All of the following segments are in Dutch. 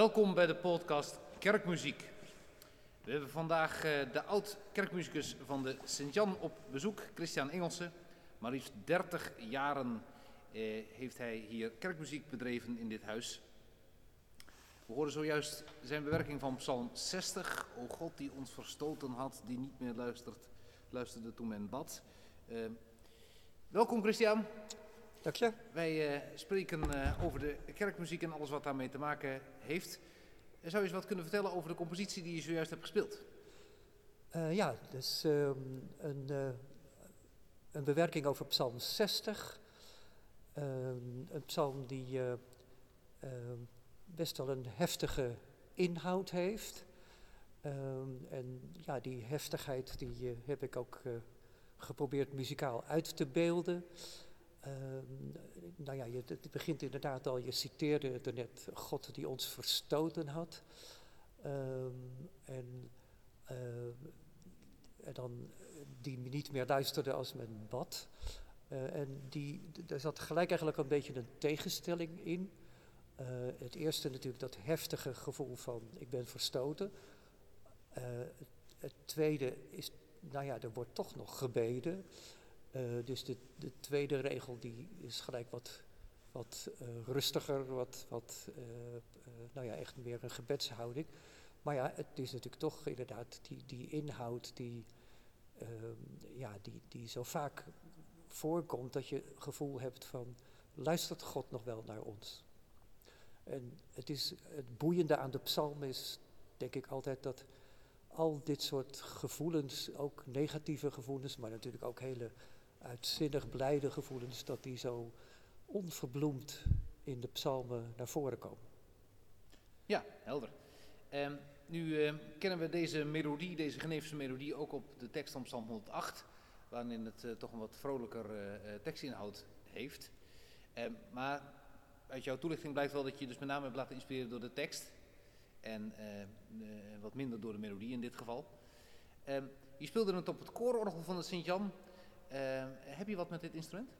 Welkom bij de podcast Kerkmuziek. We hebben vandaag eh, de oud-kerkmuzikus van de Sint-Jan op bezoek, Christian Engelsen. Maar liefst 30 jaren eh, heeft hij hier kerkmuziek bedreven in dit huis. We hoorden zojuist zijn bewerking van Psalm 60. O God die ons verstoten had, die niet meer luistert, luisterde toen men bad. Eh, welkom Christian. Dank je. Wij eh, spreken eh, over de kerkmuziek en alles wat daarmee te maken heeft. Zou je eens wat kunnen vertellen over de compositie die je zojuist hebt gespeeld? Uh, ja, dus ehm, een, een bewerking over Psalm 60. Ehm, een psalm die uh, best wel een heftige inhoud heeft. Ehm, en ja, die heftigheid die heb ik ook geprobeerd muzikaal uit te beelden. Nou ja, je, het begint inderdaad al, je citeerde er net God die ons verstoten had. en en dan die niet meer luisterde als men bad. Uh, en die, daar zat gelijk eigenlijk een beetje een tegenstelling in. Uh, het eerste natuurlijk dat heftige gevoel van ik ben verstoten. Het, tweede is, nou ja, er wordt toch nog gebeden. Dus de, de, tweede regel die is gelijk wat, wat rustiger, wat, wat nou ja, echt meer een gebedshouding. Maar ja, het is natuurlijk toch inderdaad die, die inhoud die, uh, ja, die, die zo vaak voorkomt dat je het gevoel hebt van luistert God nog wel naar ons? En het, is, het boeiende aan de psalm is denk ik altijd dat al dit soort gevoelens, ook negatieve gevoelens, maar natuurlijk ook hele uitzinnig blijde gevoelens, dat die zo onverbloemd in de psalmen naar voren komen. Ja, helder. Um, nu uh, kennen we deze melodie, deze Geneefse melodie, ook op de tekst van Psalm 108, waarin het uh, toch een wat vrolijker uh, tekstinhoud heeft. Ehm, maar uit jouw toelichting blijkt wel dat je dus met name hebt laten inspireren door de tekst en wat minder door de melodie in dit geval. Je speelde het op het koororgel van de Sint-Jan. Heb je wat met dit instrument?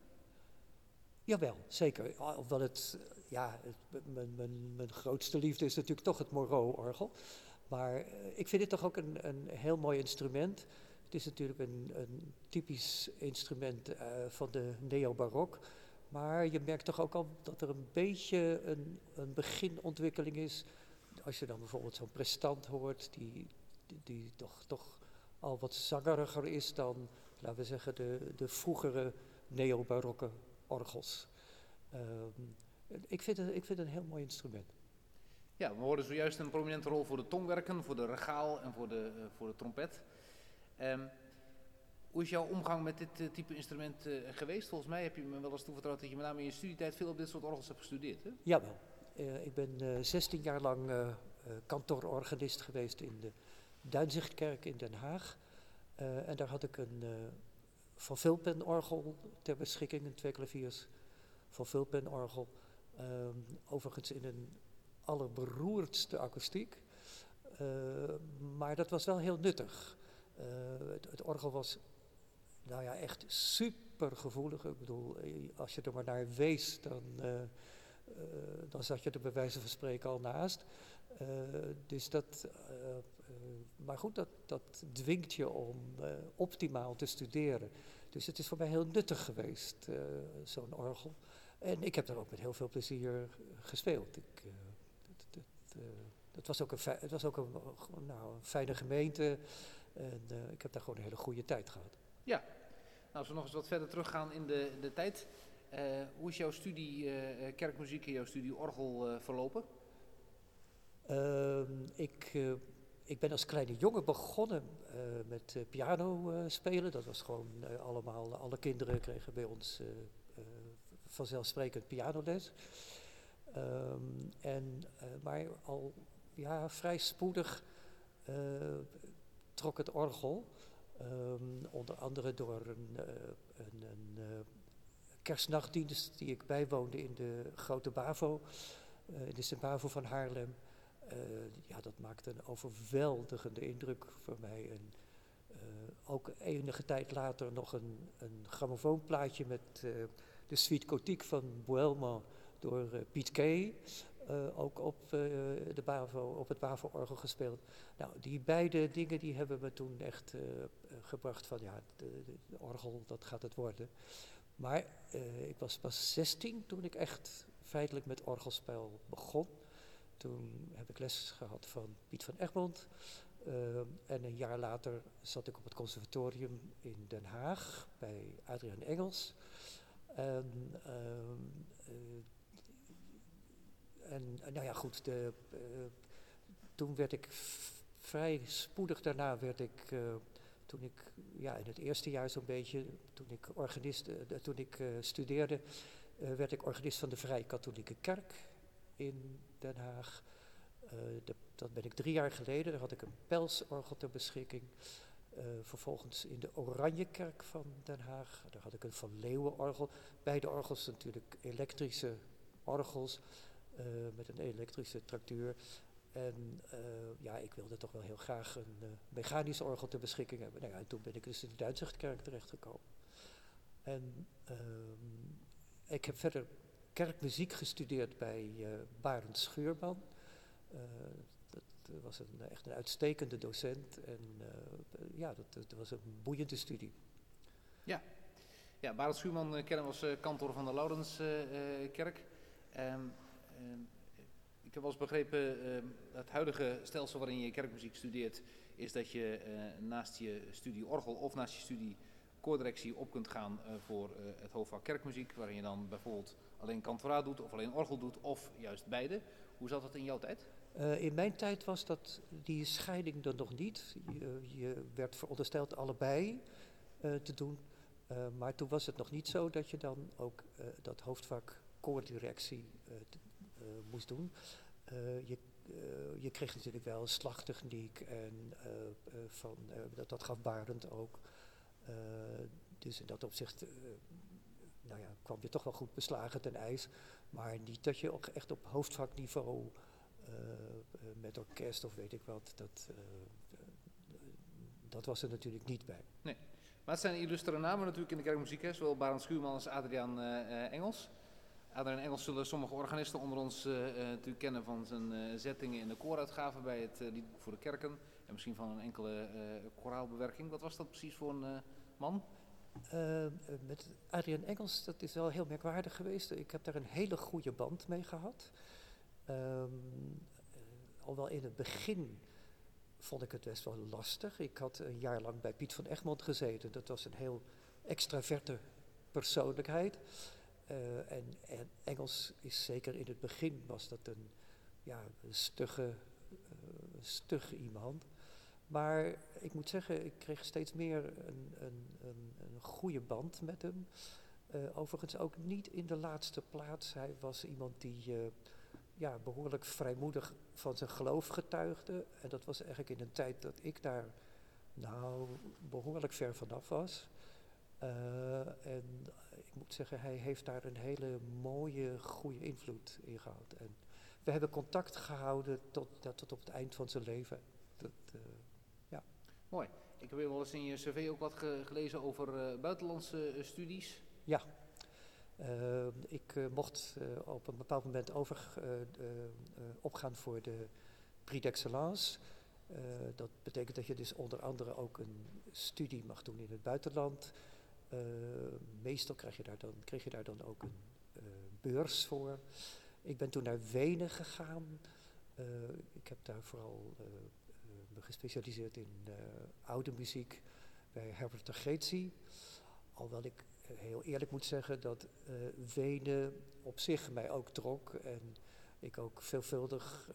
Jawel, zeker. Hoewel het, ja, mijn, mijn, mijn, grootste liefde is natuurlijk toch het Moreau-orgel. Maar eh, ik vind dit toch ook een, een heel mooi instrument. Het is natuurlijk een, een typisch instrument uh, van de neo-barok. Maar je merkt toch ook al dat er een beetje een, een beginontwikkeling is. Als je dan bijvoorbeeld zo'n prestant hoort, die, die, die, toch, toch al wat zangeriger is dan, laten we zeggen, de, de vroegere neo-barokke orgels. Um, ik, vind het, ik vind het een heel mooi instrument. Ja, we hoorden zojuist een prominente rol voor de tongwerken, voor de regaal en voor de, uh, voor de trompet. Um, hoe is jouw omgang met dit uh, type instrument uh, geweest? Volgens mij heb je me wel eens toevertrouwd dat je met name in je studietijd veel op dit soort orgels hebt gestudeerd. Hè? Jawel. ik ben 16 jaar lang kantoororganist geweest in de Duinzichtkerk in Den Haag. En daar had ik een van Vulpenorgel ter beschikking, een twee klaviers van Vulpenorgel. Um, overigens in een allerberoerdste akoestiek. Uh, maar dat was wel heel nuttig. Uh, het, het, orgel was nou ja, echt super gevoelig. Ik bedoel, als je er maar naar wees, dan, uh, dan zat je er bij wijze van spreken al naast. Dus dat, maar goed, dat, dat dwingt je om optimaal te studeren. Dus het is voor mij heel nuttig geweest, zo'n orgel. En ik heb daar ook met heel veel plezier gespeeld. Ik, uh, het was ook een, het was ook een, nou, een fijne gemeente. En ik heb daar gewoon een hele goede tijd gehad. Ja, nou, als we nog eens wat verder teruggaan in de, de tijd. Hoe is jouw studie kerkmuziek en jouw studie orgel verlopen? Ehm, ik, ik ben als kleine jongen begonnen met piano spelen. Dat was gewoon allemaal, alle kinderen kregen bij ons vanzelfsprekend pianoles. Um, en, maar al ja, vrij spoedig trok het orgel, um, onder andere door een, een, een kerstnachtdienst die ik bijwoonde in de Grote Bavo, in de Sint-Bavo van Haarlem. Ja, dat maakte een overweldigende indruk voor mij. En, ook enige tijd later nog een, een grammofoonplaatje met de Suite Cotique van Boelman door uh, Piet Kay. eh, ook op, uh, de op het Bavo-orgel gespeeld. Nou, die beide dingen die hebben me toen echt gebracht van ja, de, de, orgel, dat gaat het worden. Maar ik was pas 16 toen ik echt feitelijk met orgelspel begon. Toen heb ik les gehad van Piet van Egmond. en een jaar later zat ik op het conservatorium in Den Haag bij Adriaan Engels. En ehm, en nou ja, goed, de, toen werd ik vrij spoedig daarna werd ik, toen ik ja, in het eerste jaar zo'n beetje, toen ik, organist, toen ik studeerde, werd ik organist van de Vrij Katholieke Kerk in Den Haag. De, dat ben ik drie jaar geleden, daar had ik een pelsorgel ter beschikking. vervolgens in de Oranjekerk van Den Haag, daar had ik een Van Leeuwenorgel. Beide orgels natuurlijk elektrische orgels. Eh, met een elektrische tractuur. En ja, ik wilde toch wel heel graag een mechanische orgel ter beschikking hebben. Nou ja, en toen ben ik dus in de Duitsechtkerk terechtgekomen. En um, ik heb verder kerkmuziek gestudeerd bij uh, Barend Schuurman. dat was een, echt een uitstekende docent en ja, dat, dat, was een boeiende studie. Ja, ja Barend Schuurman kennen we als kantor van de Laurenskerk. Um, Ehm, ik heb wel eens begrepen, uh, het huidige stelsel waarin je kerkmuziek studeert, is dat je naast je studie orgel of naast je studie koordirectie op kunt gaan uh, voor het hoofdvak kerkmuziek, waarin je dan bijvoorbeeld alleen kantoraat doet of alleen orgel doet of juist beide. Hoe zat dat in jouw tijd? in mijn tijd was dat die scheiding er nog niet. Je, je werd verondersteld allebei te doen. maar toen was het nog niet zo dat je dan ook dat hoofdvak koordirectie eh, moest doen. Eh, je, eh, je kreeg natuurlijk wel slagtechniek en van, dat, dat gaf Barend ook. Dus in dat opzicht nou ja, kwam je toch wel goed beslagen ten ijs. Maar niet dat je ook echt op hoofdvakniveau uh, met orkest of weet ik wat, dat, dat was er natuurlijk niet bij. Nee. Maar het zijn illustere namen natuurlijk in de kerkmuziek, zowel Barend Schuurman als Adriaan Engels. Adriaan Engels zullen sommige organisten onder ons natuurlijk kennen van zijn zettingen in de kooruitgave bij het Liedboek voor de Kerken. En misschien van een enkele koraalbewerking. Wat was dat precies voor een man? met Adriaan Engels, dat is wel heel merkwaardig geweest. Ik heb daar een hele goede band mee gehad. Um, alhoewel in het begin vond ik het best wel lastig. Ik had een jaar lang bij Piet van Egmond gezeten. Dat was een heel extraverte persoonlijkheid. En, en, Engels is zeker in het begin was dat een, ja, een stugge, stugge iemand. Maar ik moet zeggen, ik kreeg steeds meer een, een, een, een goede band met hem. Uh, overigens ook niet in de laatste plaats. Hij was iemand die ja, behoorlijk vrijmoedig van zijn geloof getuigde. En dat was eigenlijk in een tijd dat ik daar nou behoorlijk ver vanaf was. en ik moet zeggen, hij heeft daar een hele mooie, goede invloed in gehad. En we hebben contact gehouden tot, tot op het eind van zijn leven. Dat. Mooi. Ik heb wel eens in je cv ook wat ge gelezen over uh, buitenlandse uh, studies. Ja. ik mocht op een bepaald moment over, opgaan voor de Prix d'Excellence. dat betekent dat je dus onder andere ook een studie mag doen in het buitenland. Meestal krijg je daar dan, kreeg je daar dan ook een beurs voor. Ik ben toen naar Wenen gegaan. Ik heb daar vooral me gespecialiseerd in oude muziek bij Herbert de Geetsie. Alhoewel ik heel eerlijk moet zeggen dat Wenen op zich mij ook trok. En ik ook veelvuldig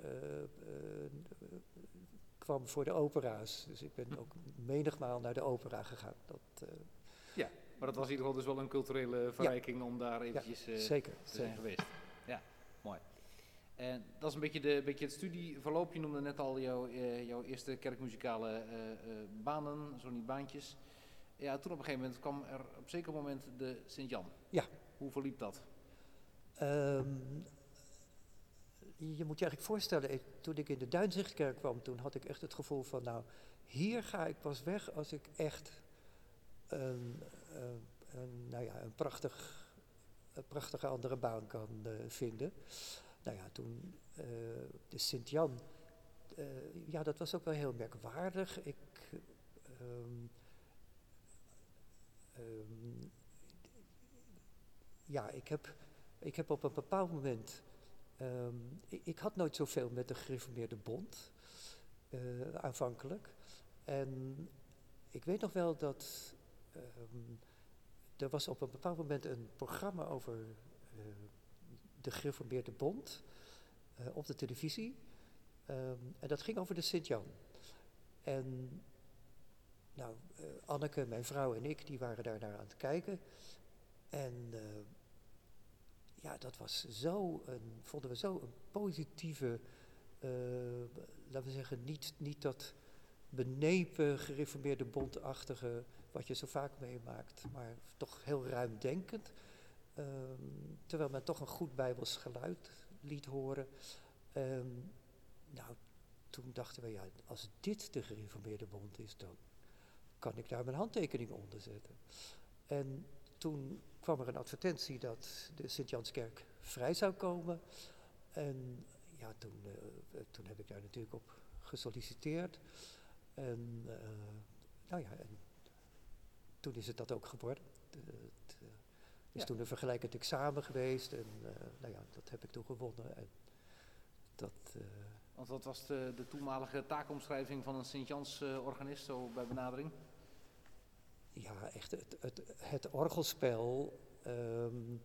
kwam voor de opera's. Dus ik ben ook menigmaal naar de opera gegaan. Dat, ja, maar dat was in ieder geval dus wel een culturele verrijking om daar eventjes zeker, te zijn geweest. Ja, mooi. En dat is een beetje, de, beetje het studieverloop. Je noemde net al jouw, uh, jouw eerste kerkmuzikale uh, banen, zo niet baantjes. Ja, toen op een gegeven moment kwam er op zeker moment de Sint-Jan. Ja. Hoe verliep dat? Um, je moet je eigenlijk voorstellen, ik, toen ik in de Duinzichtkerk kwam, toen had ik echt het gevoel van, nou, hier ga ik pas weg als ik echt een, een, nou ja, een, prachtig, een prachtige andere baan kan vinden. Nou ja, toen de Sint-Jan, ja, dat was ook wel heel merkwaardig. Ik, um, um, ja, ik heb, ik heb op een bepaald moment. Um, ik, ik, had nooit zoveel met de gereformeerde bond uh, aanvankelijk. En ik weet nog wel dat er was op een bepaald moment een programma over de gereformeerde bond uh, op de televisie. Um, en dat ging over de Sint-Jan. En nou, Anneke, mijn vrouw en ik, die waren daar naar aan het kijken. En ja, dat was zo een, vonden we zo een positieve, uh, laten we zeggen, niet, niet dat benepen, gereformeerde bondachtige, wat je zo vaak meemaakt, maar toch heel ruimdenkend. Um, terwijl men toch een goed bijbels geluid liet horen. Um, nou, toen dachten we, ja, als dit de gereformeerde bond is, dan kan ik daar mijn handtekening onder zetten. En toen kwam er een advertentie dat de Sint-Janskerk vrij zou komen. En ja, toen, uh, toen heb ik daar natuurlijk op gesolliciteerd. En, uh, nou ja, en toen is het dat ook geworden. De, is ja. toen een vergelijkend examen geweest en nou ja, dat heb ik toen gewonnen. En dat, Want wat was de, de toenmalige taakomschrijving van een Sint-Jans-organist zo bij benadering? ja, echt het, het, het orgelspel. Um,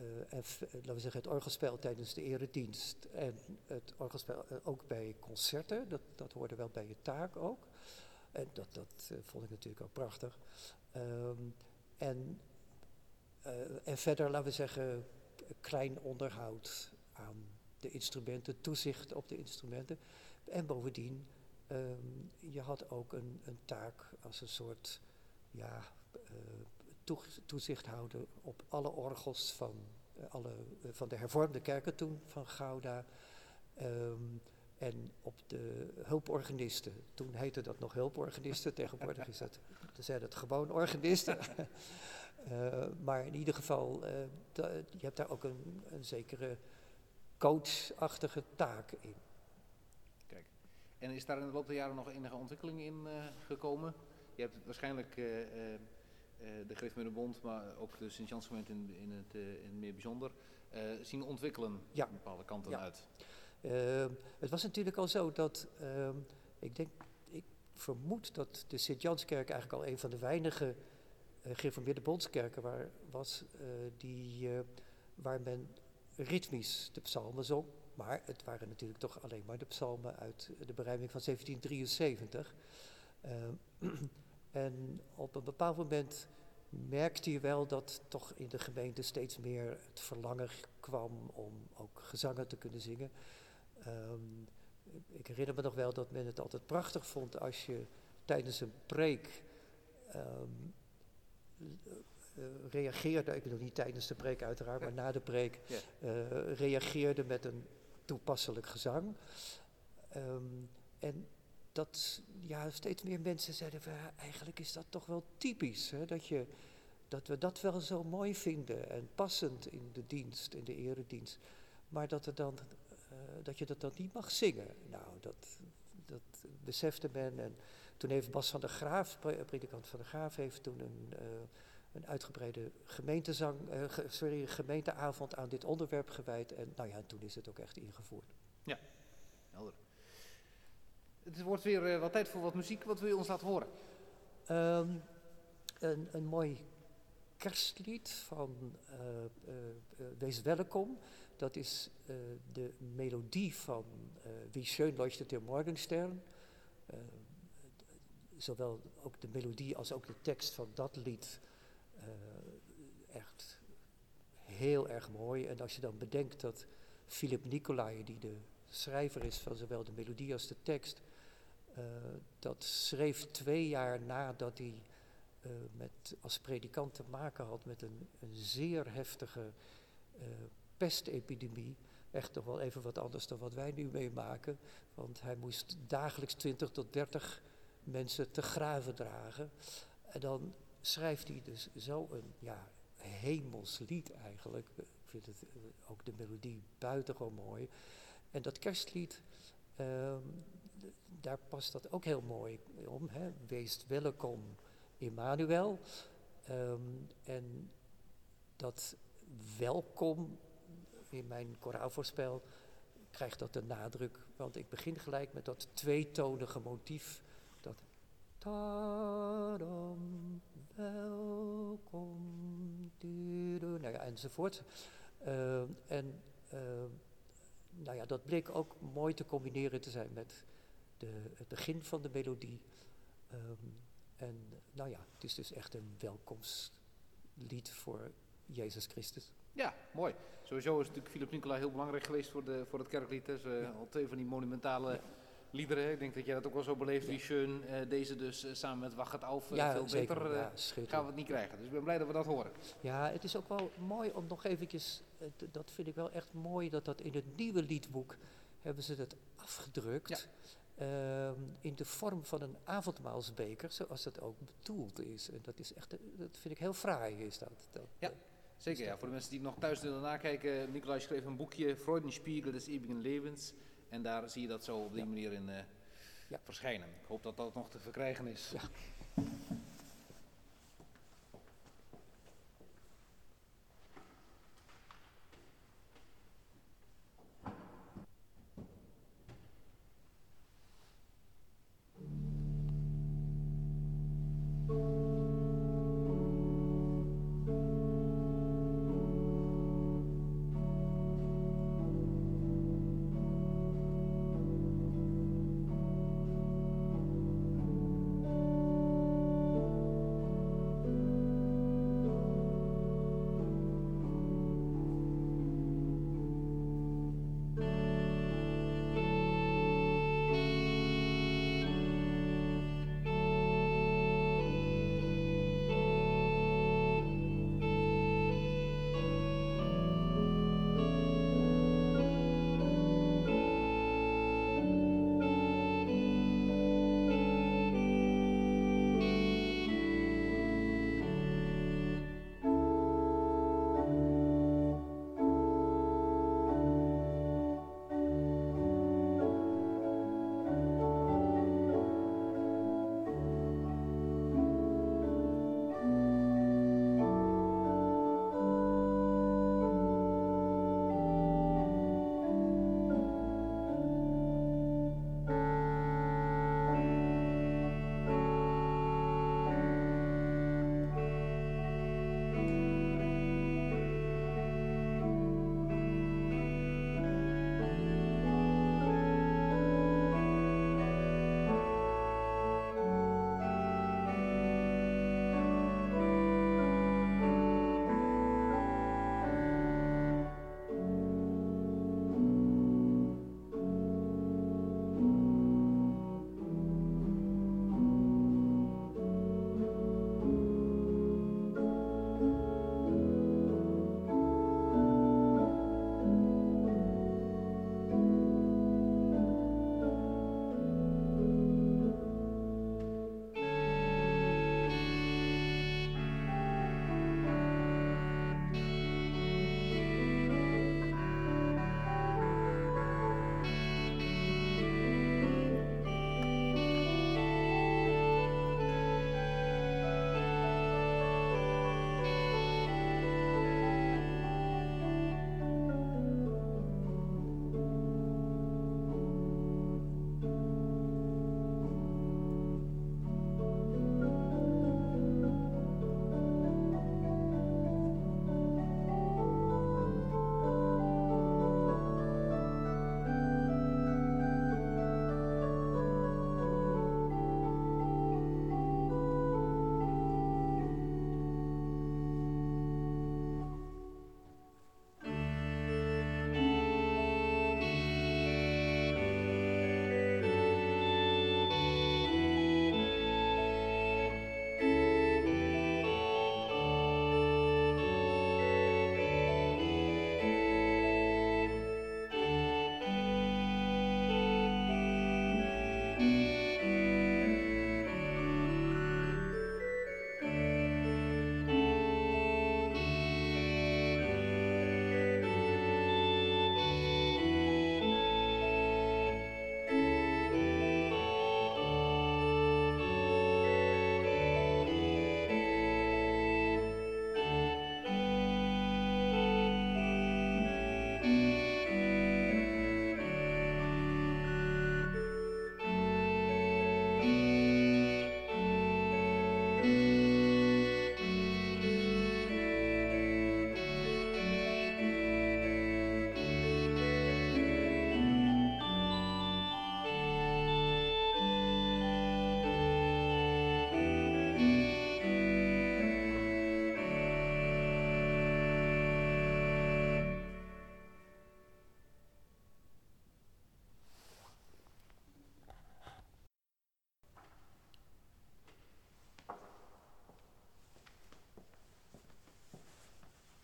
uh, en, laten we zeggen, het orgelspel tijdens de eredienst. En het orgelspel uh, ook bij concerten. Dat, dat hoorde wel bij je taak ook. En dat, dat uh, vond ik natuurlijk ook prachtig. Um, en, en verder, laten we zeggen, klein onderhoud aan de instrumenten, toezicht op de instrumenten. En bovendien, um, je had ook een, een taak als een soort ja, uh, toezicht houden op alle orgels van, uh, alle, van de hervormde kerken toen, van Gouda. Um, en op de hulporganisten. Toen heette dat nog hulporganisten, tegenwoordig is dat, zijn het gewoon organisten. maar in ieder geval, je hebt daar ook een, een zekere coachachtige taak in. Kijk, en is daar in de loop der jaren nog enige ontwikkeling in gekomen? Je hebt waarschijnlijk de Gereformeerde Bond, maar ook de Sint-Jans gemeente in, in, het, in het meer bijzonder, zien ontwikkelen ja. bepaalde kanten ja. uit. Ehm, het was natuurlijk al zo dat, ehm, ik denk, ik vermoed dat de Sint-Janskerk eigenlijk al een van de weinige gereformeerde bondskerken waar, was, die, waar men ritmisch de psalmen zong. Maar het waren natuurlijk toch alleen maar de psalmen uit de berijming van 1773. Uh, En op een bepaald moment merkte je wel dat toch in de gemeente steeds meer het verlangen kwam om ook gezangen te kunnen zingen. Um, ik herinner me nog wel dat men het altijd prachtig vond als je tijdens een preek uh, reageerde, ik bedoel niet tijdens de preek uiteraard, maar na de preek, uh, reageerde met een toepasselijk gezang. Um, en dat ja, steeds meer mensen zeiden van ja, eigenlijk is dat toch wel typisch. Hè, dat, je, dat we dat wel zo mooi vinden en passend in de dienst, in de eredienst. Maar dat, er dan, uh, dat je dat dan niet mag zingen. Nou, dat, dat besefte men. En toen heeft Bas van der Graaf, predikant van der Graaf, heeft toen een, uh, een uitgebreide gemeentezang, uh, ge, sorry, gemeenteavond aan dit onderwerp gewijd. En nou ja, toen is het ook echt ingevoerd. Ja, helder. Het wordt weer uh, wat tijd voor wat muziek. Wat wil je ons laten horen? Um, een, een mooi kerstlied van Wees Welkom. Dat is de melodie van Wie schön leuchtet der Morgenstern. Zowel ook de melodie als ook de tekst van dat lied. echt heel erg mooi. En als je dan bedenkt dat Philip Nicolai, die de schrijver is van zowel de melodie als de tekst, uh, dat schreef twee jaar nadat hij uh, met, als predikant te maken had met een, een zeer heftige pestepidemie. Echt toch wel even wat anders dan wat wij nu meemaken. Want hij moest dagelijks 20 tot 30 mensen te graven dragen. En dan schrijft hij dus zo een ja, hemels lied eigenlijk. ik vind het, eh, ook de melodie buitengewoon mooi. En dat kerstlied, ehm, daar past dat ook heel mooi om. Hè? Wees welkom, Emmanuel. Ehm, en dat welkom in mijn koraalvoorspel krijgt dat een nadruk. Want ik begin gelijk met dat tweetonige motief. Tadam, welkom, nou ja, enzovoort. Eh, en eh, nou ja, dat bleek ook mooi te combineren te zijn met de, het begin van de melodie. Ehm, en nou ja, het is dus echt een welkomstlied voor Jezus Christus. Ja, mooi. Sowieso is natuurlijk Philip Nicola heel belangrijk geweest voor, de, voor het kerklied. hè. Ja. al twee van die monumentale liederen. Ik denk dat jij dat ook wel zo beleeft. Wie schön. Eh, deze dus eh, samen met Wacht het Auf. eh, veel zeker. beter gaan we het niet krijgen. Dus ik ben blij dat we dat horen. Ja, het is ook wel mooi om nog eventjes, dat vind ik wel echt mooi, dat dat in het nieuwe liedboek hebben ze dat afgedrukt. ehm, in de vorm van een avondmaalsbeker, zoals dat ook bedoeld is. En dat is echt, dat vind ik heel fraai is dat. dat Ja. Zeker, ja. Voor de mensen die nog thuis willen nakijken. Nicolai schreef een boekje, Freudenspiegel des ewigen Levens. En daar zie je dat zo op die Ja. manier in eh, Ja. verschijnen. Ik hoop dat dat nog te verkrijgen is. Ja.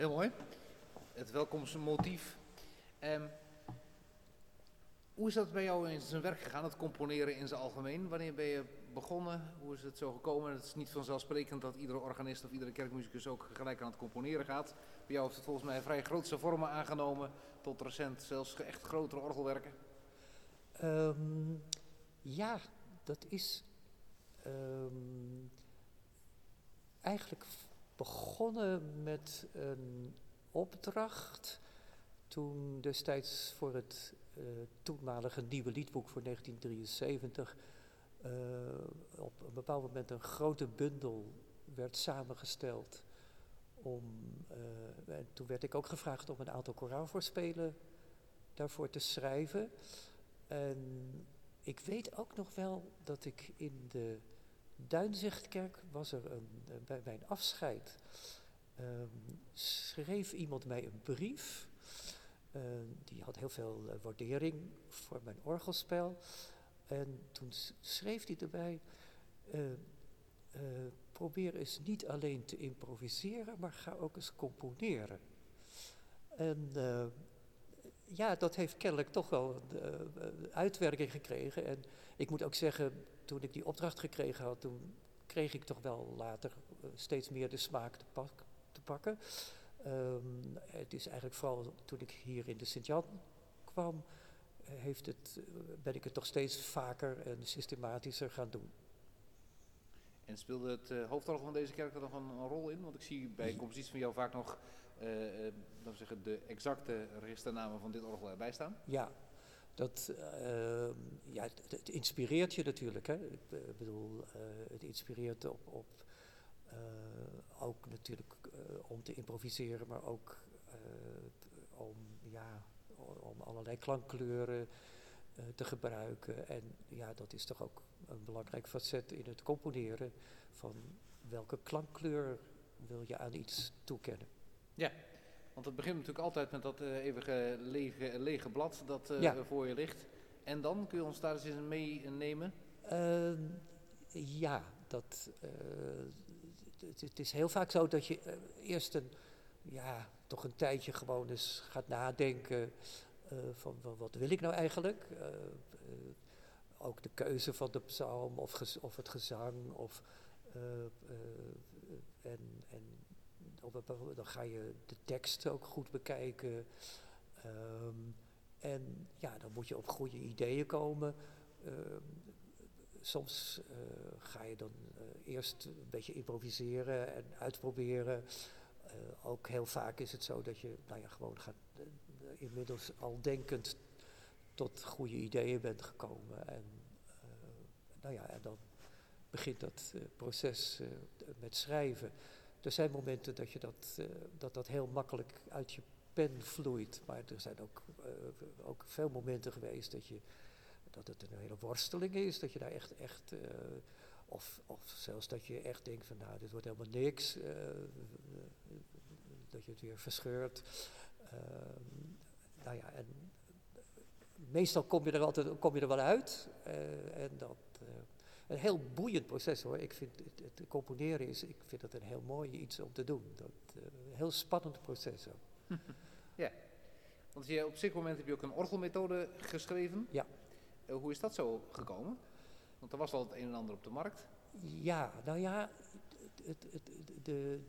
Heel mooi. Het welkomstmotief. Um, hoe is dat bij jou in zijn werk gegaan, het componeren in zijn algemeen? Wanneer ben je begonnen? Hoe is het zo gekomen? Het is niet vanzelfsprekend dat iedere organist of iedere kerkmuzikus ook gelijk aan het componeren gaat. Bij jou heeft het volgens mij vrij grootse vormen aangenomen, tot recent zelfs echt grotere orgelwerken. Um, ja, dat is um, eigenlijk begonnen met een opdracht toen destijds voor het uh, toenmalige nieuwe liedboek voor 1973 uh, op een bepaald moment een grote bundel werd samengesteld. Om, uh, en toen werd ik ook gevraagd om een aantal koraalvoorspelen daarvoor te schrijven. En ik weet ook nog wel dat ik in de Duinzichtkerk was er een, bij mijn afscheid. Um, schreef iemand mij een brief uh, die had heel veel uh, waardering voor mijn orgelspel. En toen schreef hij erbij, uh, probeer eens niet alleen te improviseren, maar ga ook eens componeren. En ja, dat heeft kennelijk toch wel uitwerking gekregen. En ik moet ook zeggen, toen ik die opdracht gekregen had, toen kreeg ik toch wel later steeds meer de smaak te, pak, te pakken. Um, het is eigenlijk vooral toen ik hier in de Sint-Jan kwam, heeft het, ben ik het toch steeds vaker en systematischer gaan doen. En speelde het uh, hoofdorgel van deze kerk er nog een, een, rol in? Want ik zie bij composities van jou vaak nog uh, uh, zeggen, de exacte registernamen van dit orgel erbij staan. Ja, dat, ehm, ja, het, inspireert je natuurlijk. Hè? Ik bedoel, het inspireert op, op ook natuurlijk om te improviseren, maar ook om, ja, om allerlei klankkleuren te gebruiken. En ja, dat is toch ook een belangrijk facet in het componeren van welke klankkleur wil je aan iets toekennen. Ja, want het begint natuurlijk altijd met dat eeuwige lege, lege blad dat ja. voor je ligt. En dan kun je ons daar eens in meenemen? Ehm, ja, dat, het, het, is heel vaak zo dat je uh, eerst een, ja, toch een tijdje gewoon eens gaat nadenken uh, van, wat wil ik nou eigenlijk? Uh, ook de keuze van de psalm of, of het gezang of en, dan ga je de tekst ook goed bekijken. Um, en ja, dan moet je op goede ideeën komen. Um, soms uh, ga je dan uh, eerst een beetje improviseren en uitproberen. Uh, ook heel vaak is het zo dat je nou ja, gewoon gaat, inmiddels al denkend tot goede ideeën bent gekomen. En, nou ja, en dan begint dat proces met schrijven. Er zijn momenten dat, je dat, dat dat heel makkelijk uit je pen vloeit. Maar er zijn ook, ook veel momenten geweest dat je dat het een hele worsteling is, dat je daar echt, echt uh, of, of zelfs dat je echt denkt van nou, dit wordt helemaal niks, dat je het weer verscheurt. Nou ja, en meestal kom je er altijd kom je er wel uit. en dat, een heel boeiend proces hoor. Ik vind het, het, componeren is, ik vind dat een heel mooi iets om te doen. Dat, een heel spannend proces ook. ja, want je, op zich moment heb je ook een orgelmethode geschreven. Ja. Uh, hoe is dat zo gekomen? Want er was al het een en ander op de markt. Ja, nou ja, het, het, de,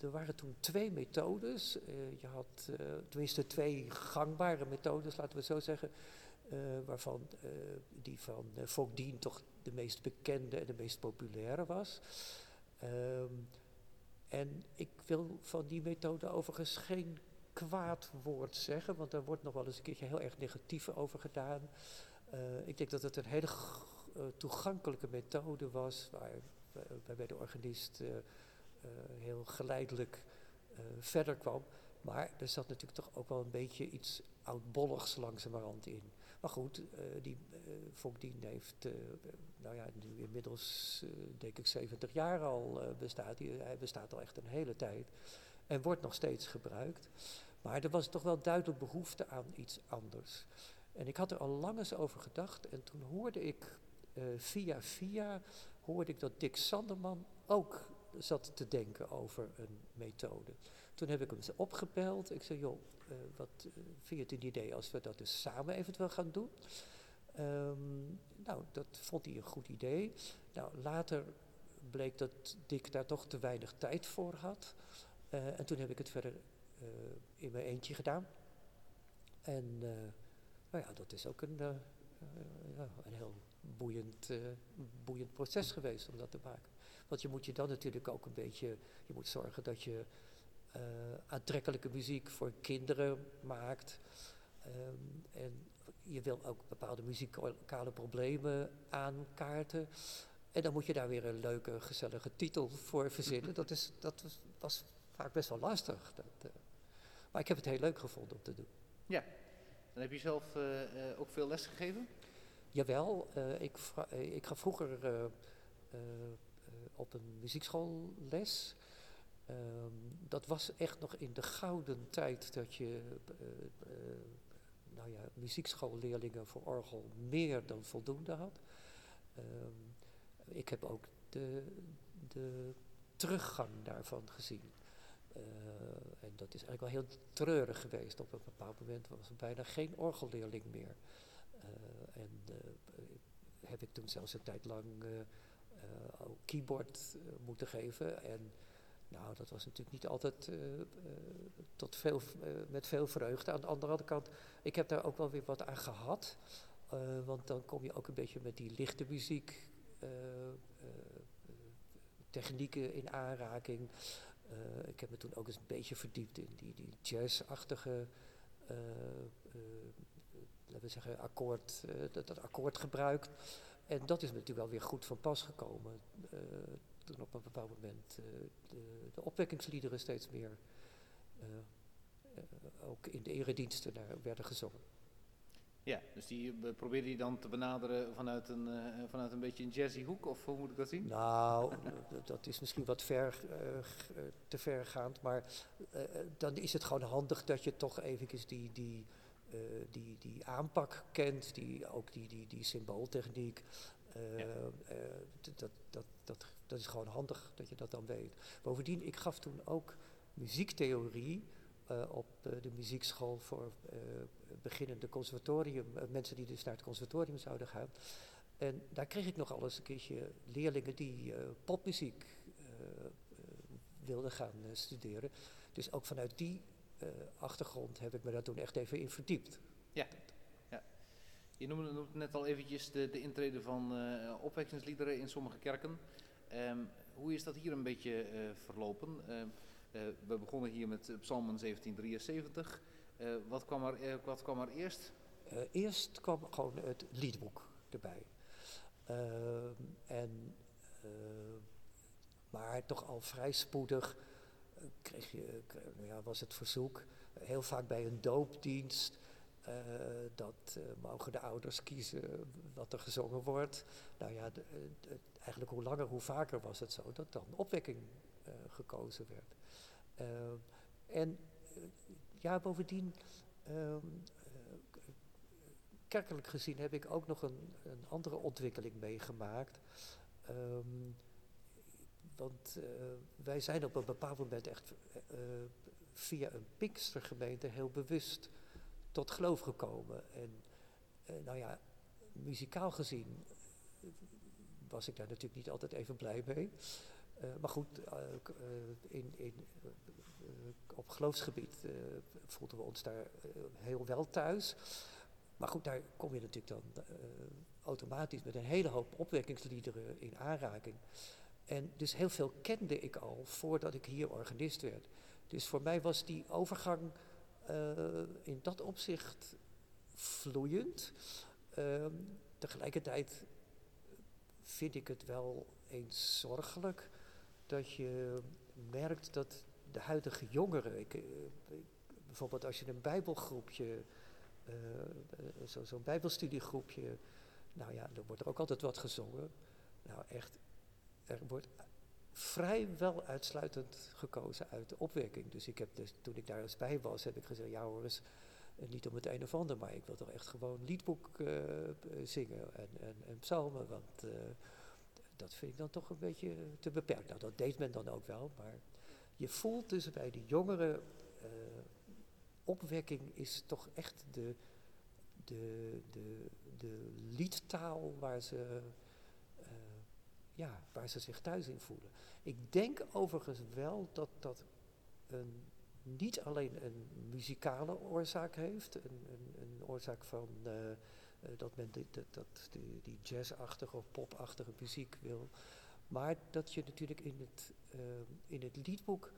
er waren toen twee methodes. Uh, je had tenminste twee gangbare methodes, laten we zo zeggen. waarvan die van uh, toch de meest bekende en de meest populaire was. Um, en ik wil van die methode overigens geen kwaad woord zeggen, want daar wordt nog wel eens een keertje heel erg negatief over gedaan. Uh, ik denk dat het een hele uh, toegankelijke methode was, waar, waarbij de organist heel geleidelijk verder kwam. Maar er zat natuurlijk toch ook wel een beetje iets oudbolligs langzamerhand in. Maar goed, die Fokdien heeft, nou ja, nu inmiddels denk ik 70 jaar al bestaat. hij. bestaat al echt een hele tijd en wordt nog steeds gebruikt. Maar er was toch wel duidelijk behoefte aan iets anders. En ik had er al lang eens over gedacht en toen hoorde ik via via hoorde ik dat Dick Sanderman ook zat te denken over een methode. Toen heb ik hem opgebeld. Ik zei, joh, wat uh, vind je het idee als we dat dus samen eventueel gaan doen? Um, nou, dat vond hij een goed idee. Nou, later bleek dat Dick daar toch te weinig tijd voor had. Uh, en toen heb ik het verder in mijn eentje gedaan. En nou ja, dat is ook een, een heel boeiend, boeiend proces geweest om dat te maken. Want je moet je dan natuurlijk ook een beetje, je moet zorgen dat je uh, aantrekkelijke muziek voor kinderen maakt. Um, en je wil ook bepaalde muzikale problemen aankaarten. En dan moet je daar weer een leuke, gezellige titel voor verzinnen. Dat, is, dat was, was vaak best wel lastig. Dat, uh, maar ik heb het heel leuk gevonden om te doen. Ja, dan heb je zelf uh, uh, ook veel les gegeven? Jawel, ik, ik ga vroeger op een muziekschoolles. Um, dat was echt nog in de gouden tijd dat je uh, uh, nou ja, muziekschoolleerlingen voor orgel meer dan voldoende had. Um, ik heb ook de, de teruggang daarvan gezien. Uh, en dat is eigenlijk wel heel treurig geweest. Op een bepaald moment was er bijna geen orgelleerling meer. en heb ik toen zelfs een tijd lang ook keyboard moeten geven. En nou, dat was natuurlijk niet altijd uh, uh, tot veel, uh, met veel vreugde. Aan de andere kant, ik heb daar ook wel weer wat aan gehad. want dan kom je ook een beetje met die lichte muziek, technieken in aanraking. ik heb me toen ook eens een beetje verdiept in die, die jazzachtige, laten we zeggen, akkoord, dat, dat akkoordgebruik. En dat is natuurlijk wel weer goed van pas gekomen toen op een bepaald moment uh, de, de opwekkingsliederen steeds meer uh, uh, ook in de erediensten daar werden gezongen. Ja, dus die probeerde je dan te benaderen vanuit een, vanuit een beetje een jazzy hoek, of hoe moet ik dat zien? Nou, dat is misschien wat ver, te vergaand, maar dan is het gewoon handig dat je toch eventjes die, die, die, die aanpak kent, die, ook die, die, die symbooltechniek, ja. dat, dat, dat dat is gewoon handig dat je dat dan weet. Bovendien, ik gaf toen ook muziektheorie uh, op uh, de muziekschool voor uh, beginnende conservatorium, mensen die dus naar het conservatorium zouden gaan. En daar kreeg ik nogal eens een keertje leerlingen die popmuziek wilden gaan studeren. Dus ook vanuit die achtergrond heb ik me daar toen echt even in verdiept. Ja. Je noemde, noemde net al eventjes de, de intrede van opwekkingsliederen in sommige kerken. Um, hoe is dat hier een beetje uh, verlopen? Uh, uh, we begonnen hier met Psalmen 1773. wat, kwam er, wat kwam er eerst? eerst kwam gewoon het liedboek erbij. Ehm, en, maar toch al vrij spoedig kreeg je, ja, was het verzoek, heel vaak bij een doopdienst, uh, dat uh, mogen de ouders kiezen wat er gezongen wordt. Nou ja, de, eigenlijk hoe langer, hoe vaker was het zo dat dan opwekking gekozen werd. en ja, bovendien, ehm, kerkelijk gezien heb ik ook nog een, een andere ontwikkeling meegemaakt. Um, want wij zijn op een bepaald moment echt via een Pinkstergemeente heel bewust tot geloof gekomen. En uh, nou ja, muzikaal gezien was ik daar natuurlijk niet altijd even blij mee. Uh, maar goed, in, in, op geloofsgebied voelden we ons daar heel wel thuis. Maar goed, daar kom je natuurlijk dan automatisch met een hele hoop opwekkingsliederen in aanraking. En dus heel veel kende ik al voordat ik hier organist werd. Dus voor mij was die overgang in dat opzicht vloeiend. Uh, tegelijkertijd vind ik het wel eens zorgelijk dat je merkt dat de huidige jongeren, ik, uh, bijvoorbeeld als je een bijbelgroepje, uh, zo'n zo bijbelstudiegroepje, nou ja, dan wordt er ook altijd wat gezongen. Nou echt, er wordt vrijwel uitsluitend gekozen uit de opwekking. Dus ik heb dus, toen ik daar eens bij was, heb ik gezegd, ja hoor eens, eh, niet om het een of ander, maar ik wil toch echt gewoon liedboek uh, zingen en, en, en, psalmen. Want dat vind ik dan toch een beetje te beperkt. Nou, dat deed men dan ook wel, maar je voelt dus bij die jongere uh, opwekking is toch echt de, de, de, de liedtaal waar ze, ja, waar ze zich thuis in voelen. Ik denk overigens wel dat dat een, niet alleen een muzikale oorzaak heeft, een, een, een oorzaak van uh, dat men dit, dat, die, die jazzachtige of popachtige muziek wil, maar dat je natuurlijk in het, uh, in het liedboek,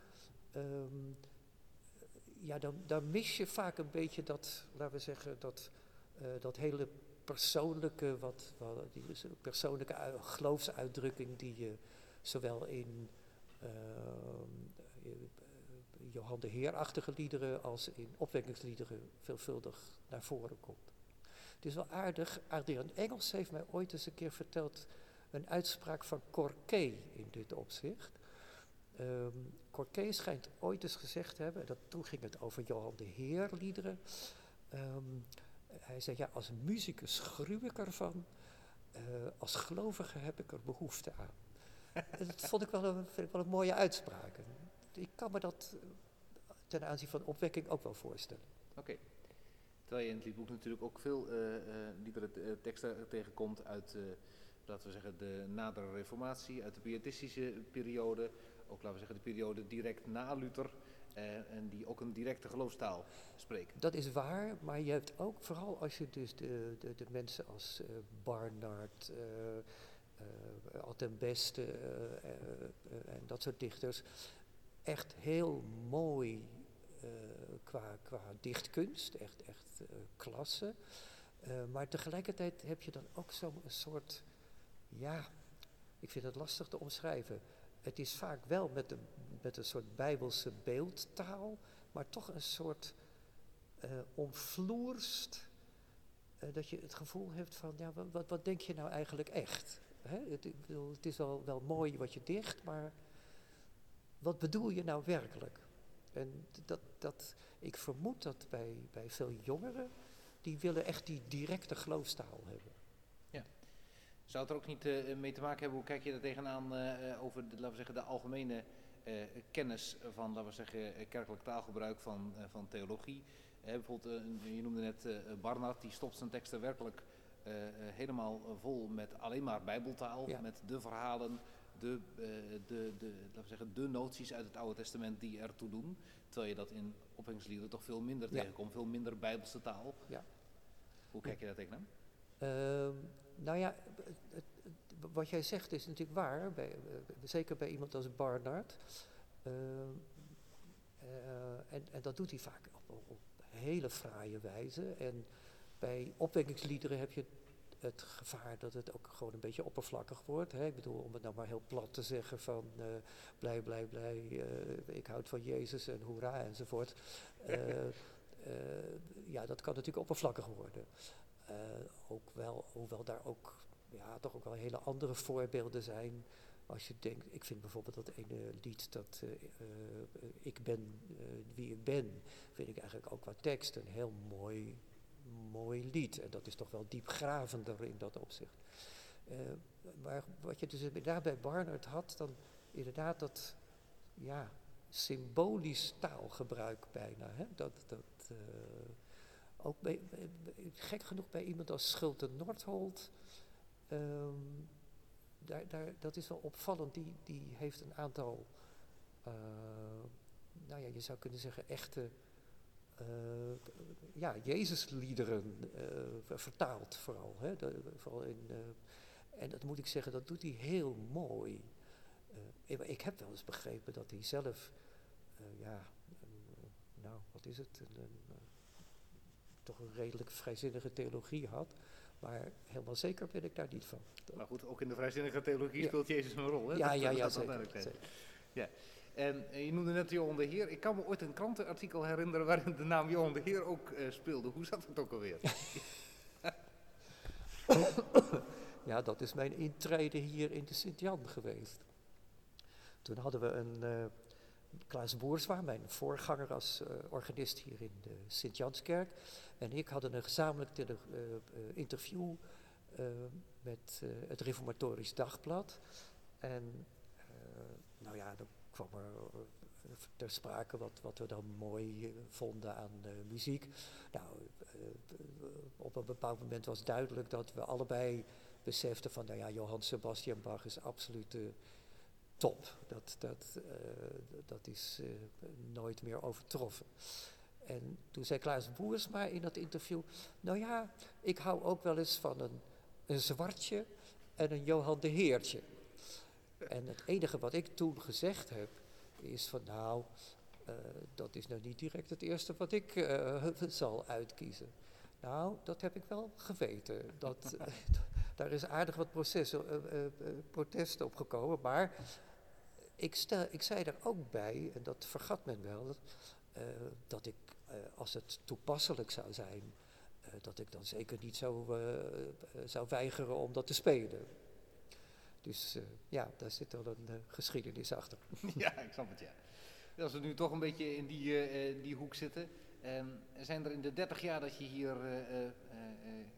um, ja, dan, dan mis je vaak een beetje dat, laten we zeggen, dat, dat hele persoonlijke, wat, die persoonlijke geloofsuitdrukking die je zowel in uh, Johan de Heerachtige liederen als in opwekkingsliederen veelvuldig naar voren komt. Het is wel aardig, Adrian Engels heeft mij ooit eens een keer verteld een uitspraak van Corquet in dit opzicht. Um, Corquet schijnt ooit eens gezegd te hebben, dat, toen ging het over Johan de Heer liederen. Um, hij zei, ja, als muzikus gruw ik ervan, uh, als gelovige heb ik er behoefte aan. en dat vond ik wel een, vind ik wel een mooie uitspraak. Ik kan me dat ten aanzien van opwekking ook wel voorstellen. Oké. Okay. Terwijl je in het liedboek natuurlijk ook veel uh, uh, liederen teksten tegenkomt uit laten we zeggen, de nadere reformatie, uit de pietistische periode, ook laten we zeggen de periode direct na Luther, eh, en die ook een directe geloofstaal spreken. Dat is waar, maar je hebt ook, vooral als je dus de, de, de mensen als uh, Barnard, uh, Beste en dat soort dichters, echt heel mooi qua, qua dichtkunst, echt, echt klasse. maar tegelijkertijd heb je dan ook zo'n soort ja, ik vind het lastig te omschrijven. Het is vaak wel met een, met een soort bijbelse beeldtaal, maar toch een soort uh, omvloerst, uh, dat je het gevoel hebt van, ja, wat, wat denk je nou eigenlijk echt? Hè? Het, het is wel, wel mooi wat je dicht, maar wat bedoel je nou werkelijk? En dat, dat, ik vermoed dat bij, bij veel jongeren, die willen echt die directe geloofstaal hebben. Zou het er ook niet uh, mee te maken hebben, hoe kijk je er tegenaan over de, laten we zeggen, de algemene kennis van laten we zeggen, kerkelijk taalgebruik van, van theologie? bijvoorbeeld, je noemde net Barnard, die stopt zijn teksten werkelijk helemaal vol met alleen maar bijbeltaal, ja. met de verhalen, de, de, de, laten we zeggen, de noties uit het Oude Testament die ertoe doen. Terwijl je dat in opwekkingsliederen toch veel minder ja. tegenkomt, veel minder bijbelse taal. Ja. Hoe kijk je daar tegenaan? Uh, nou ja, wat jij zegt is natuurlijk waar, bij, zeker bij iemand als Barnard. Uh, uh, en, en, dat doet hij vaak op, hele fraaie wijze. En bij opwekkingsliederen heb je het gevaar dat het ook gewoon een beetje oppervlakkig wordt. Hè? Ik bedoel, om het nou maar heel plat te zeggen van uh, blij, blij, blij, ik houd van Jezus en hoera enzovoort. ja, dat kan natuurlijk oppervlakkig worden. Uh, ook wel, hoewel daar ook, ja, toch ook wel hele andere voorbeelden zijn. Als je denkt, ik vind bijvoorbeeld dat ene lied dat uh, uh, Ik ben wie ik ben, vind ik eigenlijk ook qua tekst een heel mooi, mooi lied. En dat is toch wel diepgravender in dat opzicht. maar wat je dus daar bij Barnard had, dan inderdaad dat, ja, symbolisch taalgebruik bijna. Hè? Dat, dat, ook gek genoeg bij iemand als Schulte Nordholt. Um, daar, daar, dat is wel opvallend. Die, die heeft een aantal, uh, nou ja, je zou kunnen zeggen, echte uh, ja, Jezusliederen uh, vertaald vooral. Hè, vooral in, en dat moet ik zeggen, dat doet hij heel mooi. ik heb wel eens begrepen dat hij zelf, ja, nou, wat is het? Een, toch een redelijk vrijzinnige theologie had. Maar helemaal zeker ben ik daar niet van. Maar goed, ook in de vrijzinnige theologie ja. speelt Jezus een rol. Hè? Ja, dat, ja, ja, zeker, zeker. Ja. En je noemde net Johan de Heer. Ik kan me ooit een krantenartikel herinneren waarin de naam Johan de Heer ook uh, speelde. Hoe zat het ook alweer? ja, dat is mijn intrede hier in de Sint-Jan geweest. Toen hadden we een, uh, Klaas Boerswa, mijn voorganger als uh, organist hier in de Sint-Janskerk, en ik hadden een gezamenlijk uh, interview met het Reformatorisch Dagblad. En nou ja, dan kwam er ter sprake wat, wat we dan mooi vonden aan muziek. Nou, op een bepaald moment was duidelijk dat we allebei beseften van, nou ja, Johann Sebastian Bach is absoluut top. Dat, dat, dat is nooit meer overtroffen. En toen zei Klaas Boersma in dat interview, nou ja, ik hou ook wel eens van een, een zwartje en een Johan de Heertje. En het enige wat ik toen gezegd heb, is van nou, uh, dat is nou niet direct het eerste wat ik uh, zal uitkiezen. Nou, dat heb ik wel geweten. Dat, daar is aardig wat processen, protesten op gekomen, maar ik, stel, ik zei er ook bij, en dat vergat men wel, dat, ik eh, als het toepasselijk zou zijn, eh, dat ik dan zeker niet zou, eh, zou weigeren om dat te spelen. Dus ja, daar zit wel een geschiedenis achter. Ja, ik snap het, ja. Als we nu toch een beetje in die, die hoek zitten. Ehm, zijn er in de 30 jaar dat je hier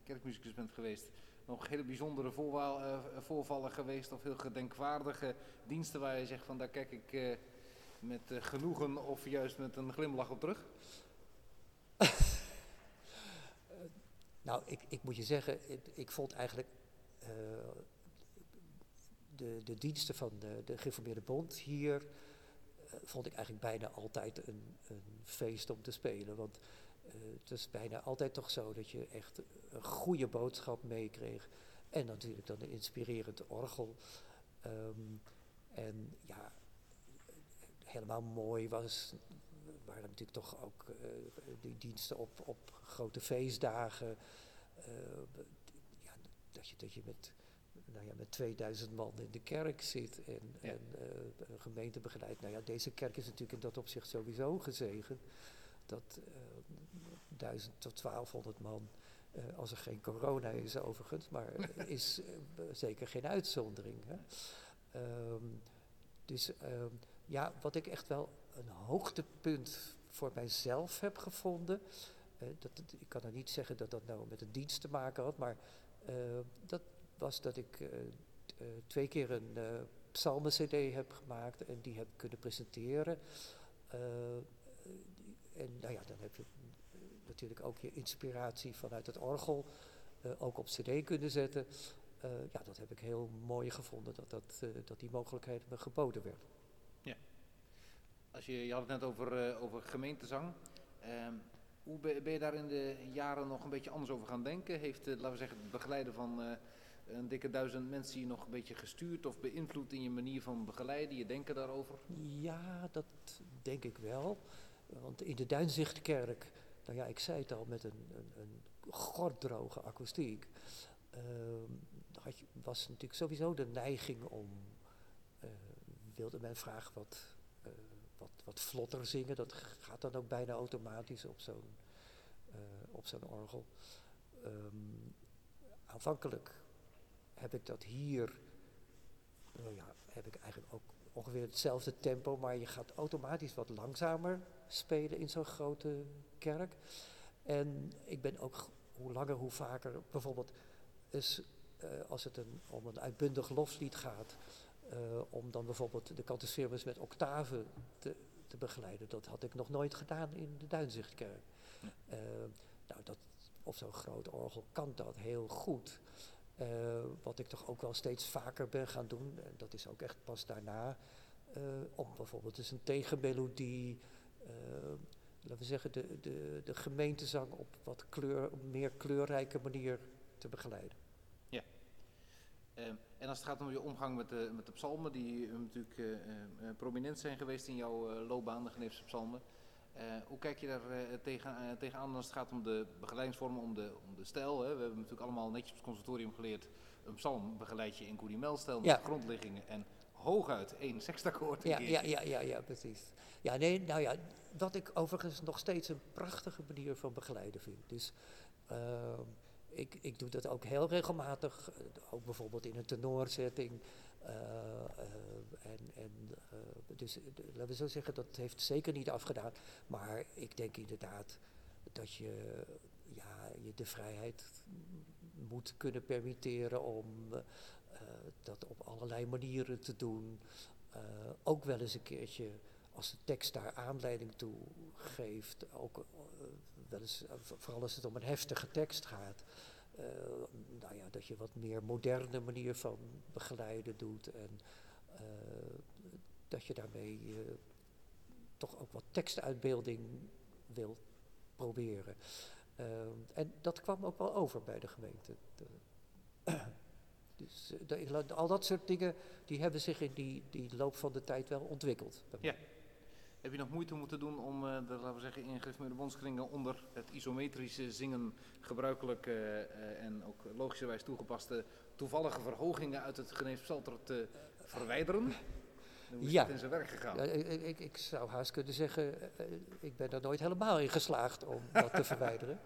kerkmuzikus bent geweest, nog hele bijzondere voorvallen geweest of heel gedenkwaardige diensten waar je zegt van daar kijk ik met genoegen of juist met een glimlach op terug? nou, ik, ik, moet je zeggen, ik, vond eigenlijk uh, de, de, diensten van de, de Geformeerde Bond hier, uh, vond ik eigenlijk bijna altijd een, een, feest om te spelen. Want uh, het is bijna altijd toch zo dat je echt een goede boodschap meekreeg. En natuurlijk dan een inspirerend orgel. Um, en ja, helemaal mooi was waren natuurlijk toch ook uh, die diensten op, op grote feestdagen. Uh, ja, dat, je, dat je met, nou ja, met 2000 man in de kerk zit en, ja. en uh, een gemeente begeleidt. Nou ja, deze kerk is natuurlijk in dat opzicht sowieso gezegend. Dat 1000 tot 1200 man, als er geen corona is overigens, maar is zeker geen uitzondering. Hè? Um, dus um, ja, wat ik echt wel een hoogtepunt voor mijzelf heb gevonden. Uh, dat, ik kan er niet zeggen dat dat nou met een dienst te maken had, maar uh, dat was dat ik uh, twee keer een psalmen-cd heb gemaakt en die heb kunnen presenteren. en nou ja, dan heb je natuurlijk ook je inspiratie vanuit het orgel ook op cd kunnen zetten. ja, dat heb ik heel mooi gevonden, dat, dat, dat die mogelijkheid me geboden werd. Als je, je had het net over, uh, over gemeentezang. Um, hoe ben, je daar in de jaren nog een beetje anders over gaan denken? Heeft, uh, laten we zeggen, het begeleiden van uh, een dikke duizend mensen je nog een beetje gestuurd of beïnvloed in je manier van begeleiden, je denken daarover? Ja, dat denk ik wel. Want in de Duinzichtkerk, nou ja, ik zei het al, met een, een, een gorddroge akoestiek, had je, was natuurlijk sowieso de neiging om, wilde men vragen wat wat, wat vlotter zingen. Dat gaat dan ook bijna automatisch op zo'n uh, op orgel. Um, aanvankelijk heb ik dat hier, nou ja, heb ik eigenlijk ook ongeveer hetzelfde tempo, maar je gaat automatisch wat langzamer spelen in zo'n grote kerk. En ik ben ook hoe langer hoe vaker, bijvoorbeeld is, uh, als het een, om een uitbundig loflied gaat, om dan bijvoorbeeld de cantacerbus met octaven te, te, begeleiden. Dat had ik nog nooit gedaan in de Duinzichtkerk. Uh, nou, dat, op zo'n groot orgel kan dat heel goed. Uh, wat ik toch ook wel steeds vaker ben gaan doen, en dat is ook echt pas daarna, om bijvoorbeeld eens een tegenmelodie, laten we zeggen, de, de, de gemeentezang op wat kleur, meer kleurrijke manier te begeleiden. Ja. Um, en als het gaat om je omgang met de, met de psalmen, die uh, natuurlijk uh, uh, prominent zijn geweest in jouw loopbaan, de Geneefse psalmen. hoe kijk je daar tegen, tegenaan als het gaat om de begeleidingsvormen, om de, om de stijl? Hè? We hebben natuurlijk allemaal netjes op het conservatorium geleerd, een psalm begeleid je in Goedimel-stijl met ja. grondliggingen en hooguit één sextakkoord. Ja, ja, ja, ja, ja, precies. Ja, nee, nou ja, wat ik overigens nog steeds een prachtige manier van begeleiden vind. Dus ehm, ik, ik doe dat ook heel regelmatig, eh, ook bijvoorbeeld in een tenorzetting. Uh, uh, en, en, dus laten we zo zeggen, dat heeft zeker niet afgedaan. Maar ik denk inderdaad dat je, ja, je de vrijheid moet kunnen permitteren om dat op allerlei manieren te doen. ook wel eens een keertje als de tekst daar aanleiding toe geeft, ook wel eens, vooral als het om een heftige tekst gaat, nou ja, dat je wat meer moderne manier van begeleiden doet en dat je daarmee toch ook wat tekstuitbeelding wil proberen. En dat kwam ook wel over bij de gemeente. dus eh, al dat soort dingen, die hebben zich in die, die loop van de tijd wel ontwikkeld. Ja. Heb je nog moeite moeten doen om, uh, de, laten we zeggen, in gereformeerde bondskringen onder het isometrische zingen gebruikelijk uh, en ook logischerwijs toegepaste toevallige verhogingen uit het Geneespsalter te verwijderen? Hoe is ja. het in zijn werk gegaan? Ja, ik, ik, ik, zou haast kunnen zeggen, ik ben er nooit helemaal in geslaagd om dat te verwijderen.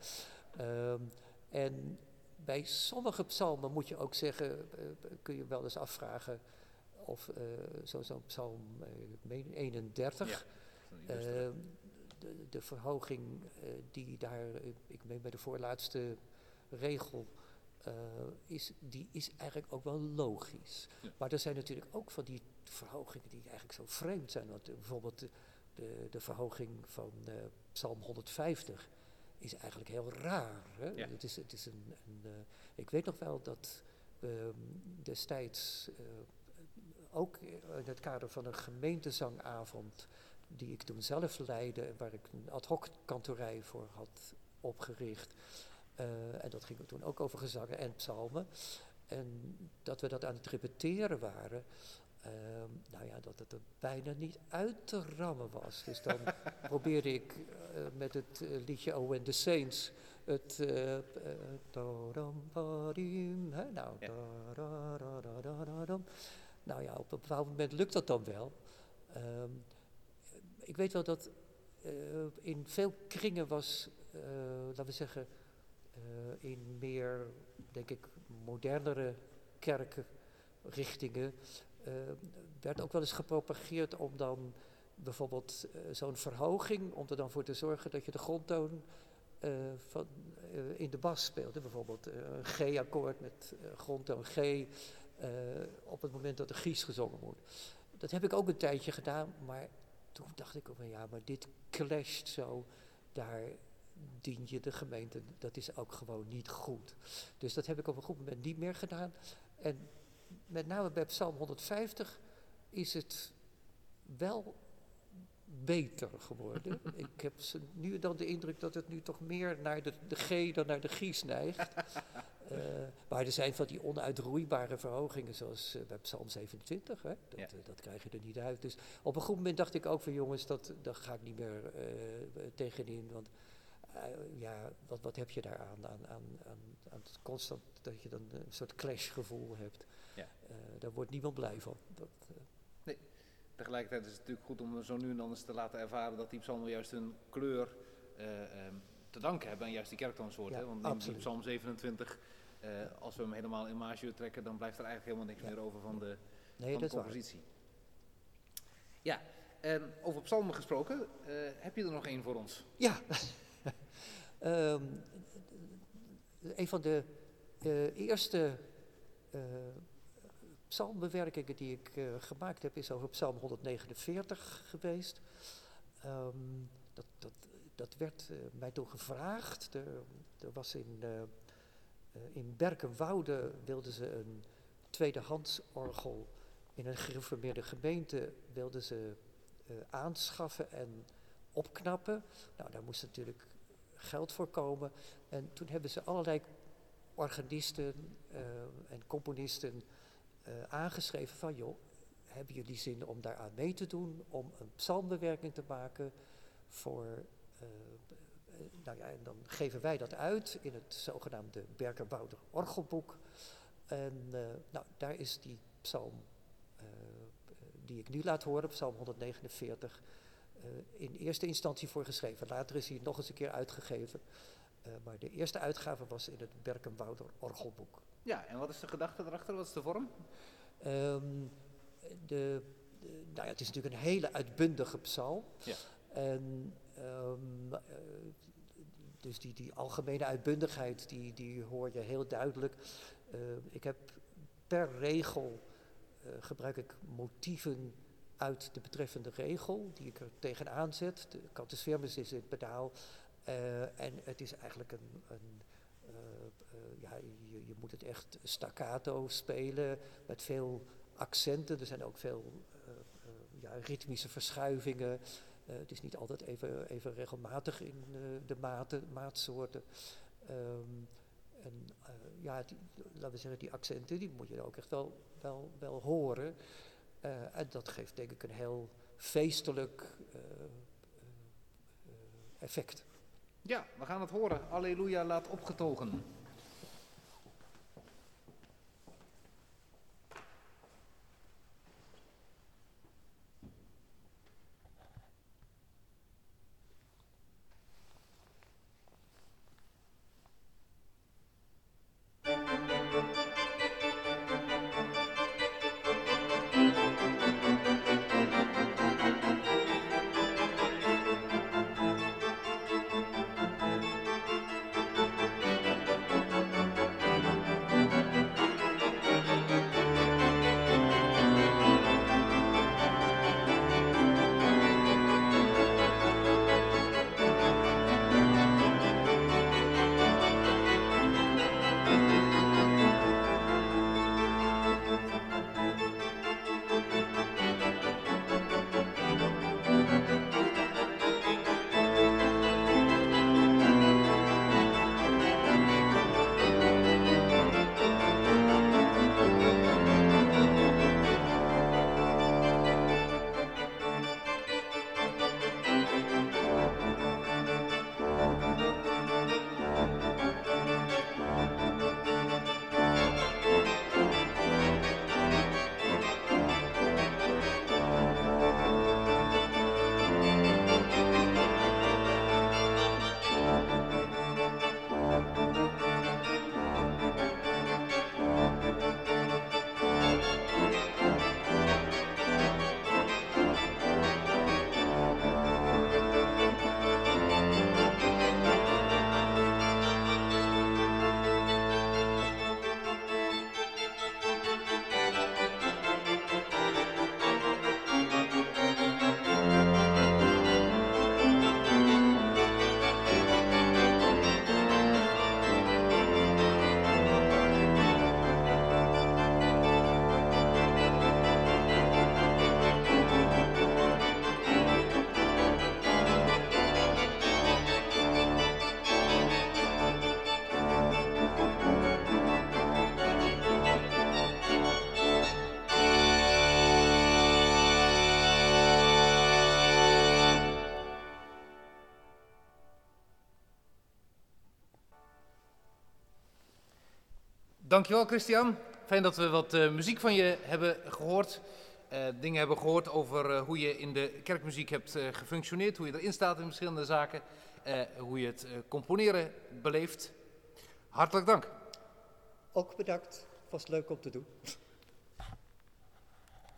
Um, en bij sommige psalmen moet je ook zeggen, uh, kun je wel eens afvragen of uh, zoals zo psalm 31, ja, ehm, de, de, verhoging die daar, ik meen bij de voorlaatste regel, uh, is, die is eigenlijk ook wel logisch. Ja. Maar er zijn natuurlijk ook van die verhogingen die eigenlijk zo vreemd zijn. Want bijvoorbeeld de, de, de verhoging van uh, Psalm 150 is eigenlijk heel raar. Hè? Ja. Het is, het is een, een ik weet nog wel dat we destijds ook in het kader van een gemeentezangavond die ik toen zelf leidde, waar ik een ad hoc kantorij voor had opgericht, uh, en dat ging toen ook over gezangen en psalmen. En dat we dat aan het repeteren waren. Uh, nou ja, dat het er bijna niet uit te rammen was. Dus dan probeerde ik uh, met het liedje Oh and the Saints het. nou, nou ja, op een bepaald moment lukt dat dan wel. Um, ik weet wel dat in veel kringen was, laten we zeggen uh, in meer, denk ik, modernere kerkrichtingen uh, werd ook wel eens gepropageerd om dan bijvoorbeeld zo'n verhoging, om er dan voor te zorgen dat je de grondtoon van, in de bas speelde. Bijvoorbeeld een G-akkoord met grondtoon G op het moment dat de Gies gezongen wordt. Dat heb ik ook een tijdje gedaan, maar toen dacht ik ook van ja, maar dit clasht zo daar dien je de gemeente. Dat is ook gewoon niet goed. Dus dat heb ik op een goed moment niet meer gedaan. En met name bij Psalm 150 is het wel beter geworden. ik heb nu dan de indruk dat het nu toch meer naar de, de G dan naar de Gies neigt. uh, maar er zijn van die onuitroeibare verhogingen, zoals uh, bij Psalm 27. Hè? Dat, ja. uh, dat krijg je er niet uit. Dus op een goed moment dacht ik ook van jongens, dat, daar ga ik niet meer tegenin. Want ja, wat, wat heb je daar aan, aan, aan, aan, het constant dat je dan een soort clashgevoel hebt. Ja. Daar wordt niemand blij van. Dat, tegelijkertijd is het natuurlijk goed om zo nu en dan eens te laten ervaren dat die psalmen juist een kleur um, te danken hebben aan juist die kerktoonsoort. Ja, hè? Want in psalm 27, als we hem helemaal in magio trekken, dan blijft er eigenlijk helemaal niks ja. meer over van de, nee, van de compositie. Ja, en over psalmen gesproken, heb je er nog één voor ons? Ja. Um, een van de uh, eerste uh, psalmbewerkingen die ik uh, gemaakt heb is over psalm 149 geweest. Um, dat, dat, dat werd mij toen gevraagd. Er, er was in, in Berkenwoude wilden ze een tweedehands orgel in een gereformeerde gemeente wilden ze aanschaffen en opknappen. Nou, daar moest natuurlijk geld voorkomen. En toen hebben ze allerlei organisten uh, en componisten uh, aangeschreven van joh, hebben jullie zin om daaraan mee te doen, om een psalmbewerking te maken voor, uh, nou en dan geven wij dat uit in het zogenaamde Berkenbouder orgelboek. En nou, daar is die psalm die ik nu laat horen, psalm 149, uh, in eerste instantie voor geschreven. Later is hij nog eens een keer uitgegeven. Maar de eerste uitgave was in het Berkenbouder orgelboek. Ja, en wat is de gedachte erachter? Wat is de vorm? Um, de, de, nou ja, het is natuurlijk een hele uitbundige psalm. Ja. En um, uh, dus die, die algemene uitbundigheid, die, die hoor je heel duidelijk. ik heb per regel gebruik ik motieven uit de betreffende regel, die ik er tegenaan zet. De cantus firmus is het pedaal. en het is eigenlijk een, een ja, moet het echt staccato spelen met veel accenten. Er zijn ook veel ja, ritmische verschuivingen. Uh, het is niet altijd even, even regelmatig in de maten, maatsoorten. Um, en ja, laten we zeggen, die accenten, die moet je ook echt wel, wel, wel horen. en dat geeft denk ik een heel feestelijk effect. Ja, we gaan het horen. Alleluia, laat opgetogen. Dankjewel Christian. Fijn dat we wat uh, muziek van je hebben gehoord. Uh, dingen hebben gehoord over uh, hoe je in de kerkmuziek hebt gefunctioneerd. Hoe je erin staat in verschillende zaken. hoe je het componeren beleeft. Hartelijk dank. Ook bedankt. Was leuk om te doen.